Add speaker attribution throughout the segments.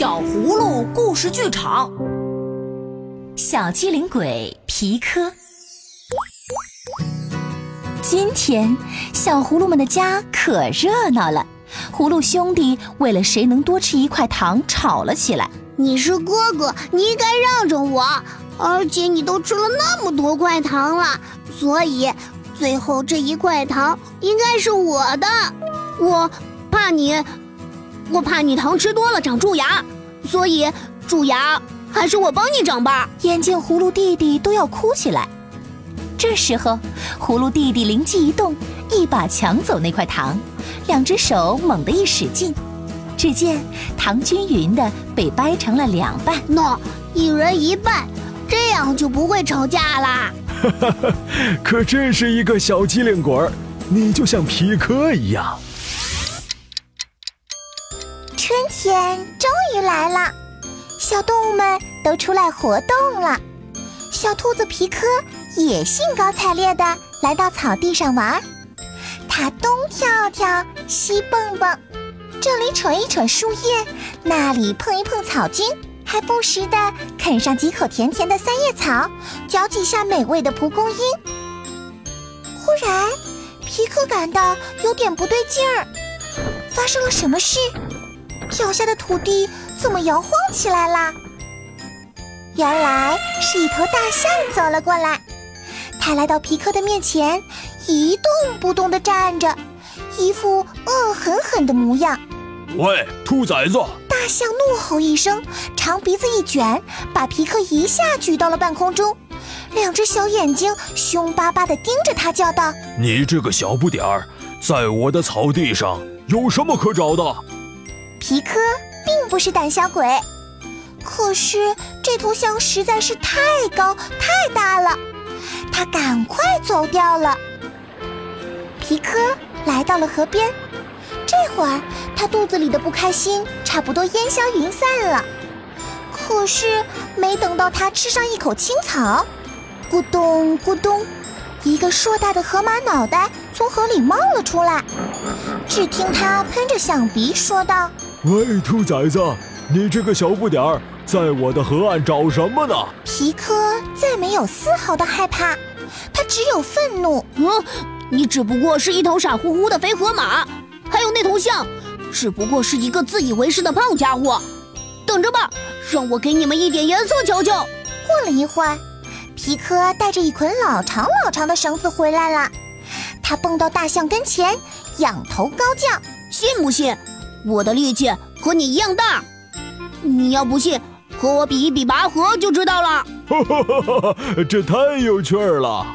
Speaker 1: 小葫芦故事剧场，
Speaker 2: 小机灵鬼皮科。今天，小葫芦们的家可热闹了。葫芦兄弟为了谁能多吃一块糖吵了起来。
Speaker 3: 你是哥哥，你应该让着我。而且你都吃了那么多块糖了，所以最后这一块糖应该是我的。我怕你，我怕你糖吃多了长蛀牙，所以蛀牙还是我帮你长吧。
Speaker 2: 眼见葫芦弟弟都要哭起来，这时候葫芦弟弟灵机一动，一把抢走那块糖，两只手猛地一使劲，只见糖均匀的被掰成了两半。
Speaker 3: 喏，一人一半。这样就不会吵架啦！哈
Speaker 4: 哈哈，可真是一个小机灵鬼儿，你就像皮科一样。
Speaker 5: 天终于来了，小动物们都出来活动了。小兔子皮科也兴高采烈地来到草地上玩，它东跳跳，西蹦蹦，这里扯一扯树叶，那里碰一碰草茎。还不时地啃上几口甜甜的三叶草，嚼几下美味的蒲公英。忽然，皮克感到有点不对劲儿，发生了什么事？脚下的土地怎么摇晃起来啦？原来是一头大象走了过来，它来到皮克的面前，一动不动地站着，一副恶狠狠的模样。
Speaker 4: 喂，兔崽子！
Speaker 5: 大象怒吼一声，长鼻子一卷，把皮克一下举到了半空中，两只小眼睛凶巴巴地盯着他，叫道：“
Speaker 4: 你这个小不点儿，在我的草地上有什么可找的？”
Speaker 5: 皮科并不是胆小鬼，可是这头象实在是太高太大了，他赶快走掉了。皮科来到了河边。这会儿，他肚子里的不开心差不多烟消云散了。可是，没等到他吃上一口青草，咕咚咕咚，一个硕大的河马脑袋从河里冒了出来。只听他喷着响鼻说道：“
Speaker 4: 喂，兔崽子，你这个小不点儿，在我的河岸找什么呢？”
Speaker 5: 皮科再没有丝毫的害怕，他只有愤怒。
Speaker 3: 嗯，你只不过是一头傻乎乎的肥河马。还有那头象，只不过是一个自以为是的胖家伙。等着吧，让我给你们一点颜色瞧瞧。
Speaker 5: 过了一会儿，皮科带着一捆老长老长的绳子回来了。他蹦到大象跟前，仰头高叫：“
Speaker 3: 信不信？我的力气和你一样大？你要不信，和我比一比拔河就知道了。”哈哈
Speaker 4: 哈哈这太有趣了，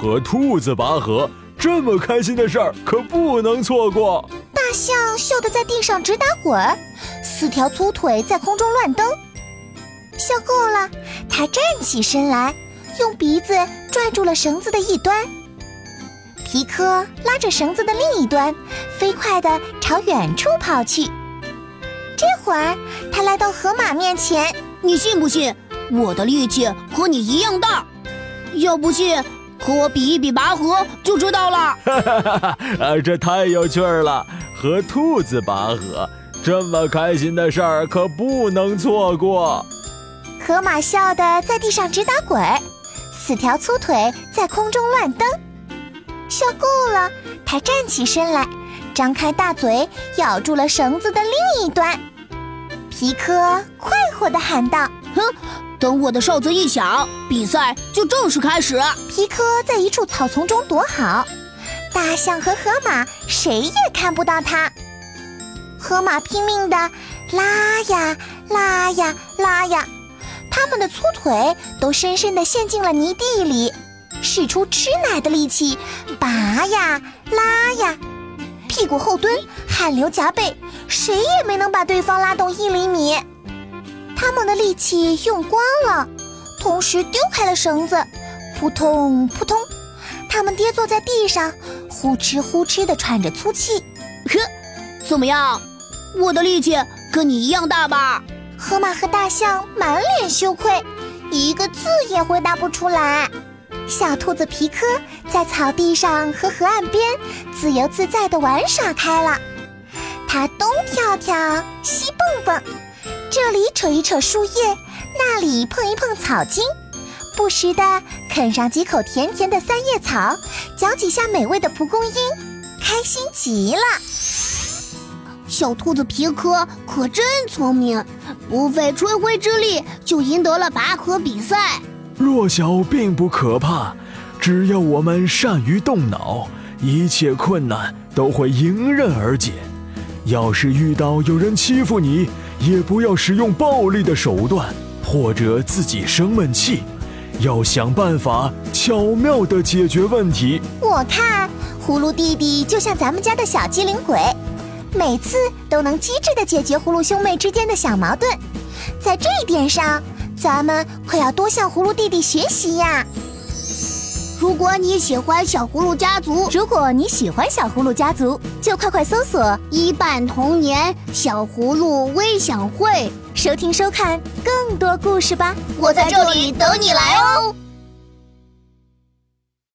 Speaker 4: 和兔子拔河。这么开心的事儿可不能错过！
Speaker 5: 大象笑得在地上直打滚儿，四条粗腿在空中乱蹬。笑够了，它站起身来，用鼻子拽住了绳子的一端。皮科拉着绳子的另一端，飞快地朝远处跑去。这会儿，他来到河马面前：“
Speaker 3: 你信不信我的力气和你一样大？要不信？”和我比一比拔河就知道了。
Speaker 4: 哈哈哈啊，这太有趣了！和兔子拔河，这么开心的事儿可不能错过。
Speaker 5: 河马笑得在地上直打滚，四条粗腿在空中乱蹬。笑够了，他站起身来，张开大嘴咬住了绳子的另一端。皮科快活地喊道：“
Speaker 3: 哼！”等我的哨子一响，比赛就正式开始。
Speaker 5: 皮科在一处草丛中躲好，大象和河马谁也看不到他。河马拼命地拉呀拉呀拉呀，它们的粗腿都深深地陷进了泥地里，使出吃奶的力气拔呀拉呀，屁股后蹲，汗流浃背，谁也没能把对方拉动一厘米。他们的力气用光了，同时丢开了绳子，扑通扑通，他们跌坐在地上，呼哧呼哧地喘着粗气。
Speaker 3: 呵，怎么样？我的力气跟你一样大吧？
Speaker 5: 河马和大象满脸羞愧，一个字也回答不出来。小兔子皮科在草地上和河岸边自由自在地玩耍开了，它东跳跳，西蹦蹦。这里扯一扯树叶，那里碰一碰草茎，不时的啃上几口甜甜的三叶草，嚼几下美味的蒲公英，开心极了。
Speaker 3: 小兔子皮科可真聪明，不费吹灰之力就赢得了拔河比赛。
Speaker 4: 弱小并不可怕，只要我们善于动脑，一切困难都会迎刃而解。要是遇到有人欺负你，也不要使用暴力的手段，或者自己生闷气，要想办法巧妙地解决问题。
Speaker 5: 我看葫芦弟弟就像咱们家的小机灵鬼。每次都能机智地解决葫芦兄妹之间的小矛盾，在这一点上，咱们可要多向葫芦弟弟学习呀。
Speaker 3: 如果你喜欢小葫芦家族，
Speaker 2: 如果你喜欢小葫芦家族，就快快搜索“
Speaker 3: 一半童年小葫芦微享会”，
Speaker 2: 收听收看更多故事吧。
Speaker 3: 我在这里等你来哦。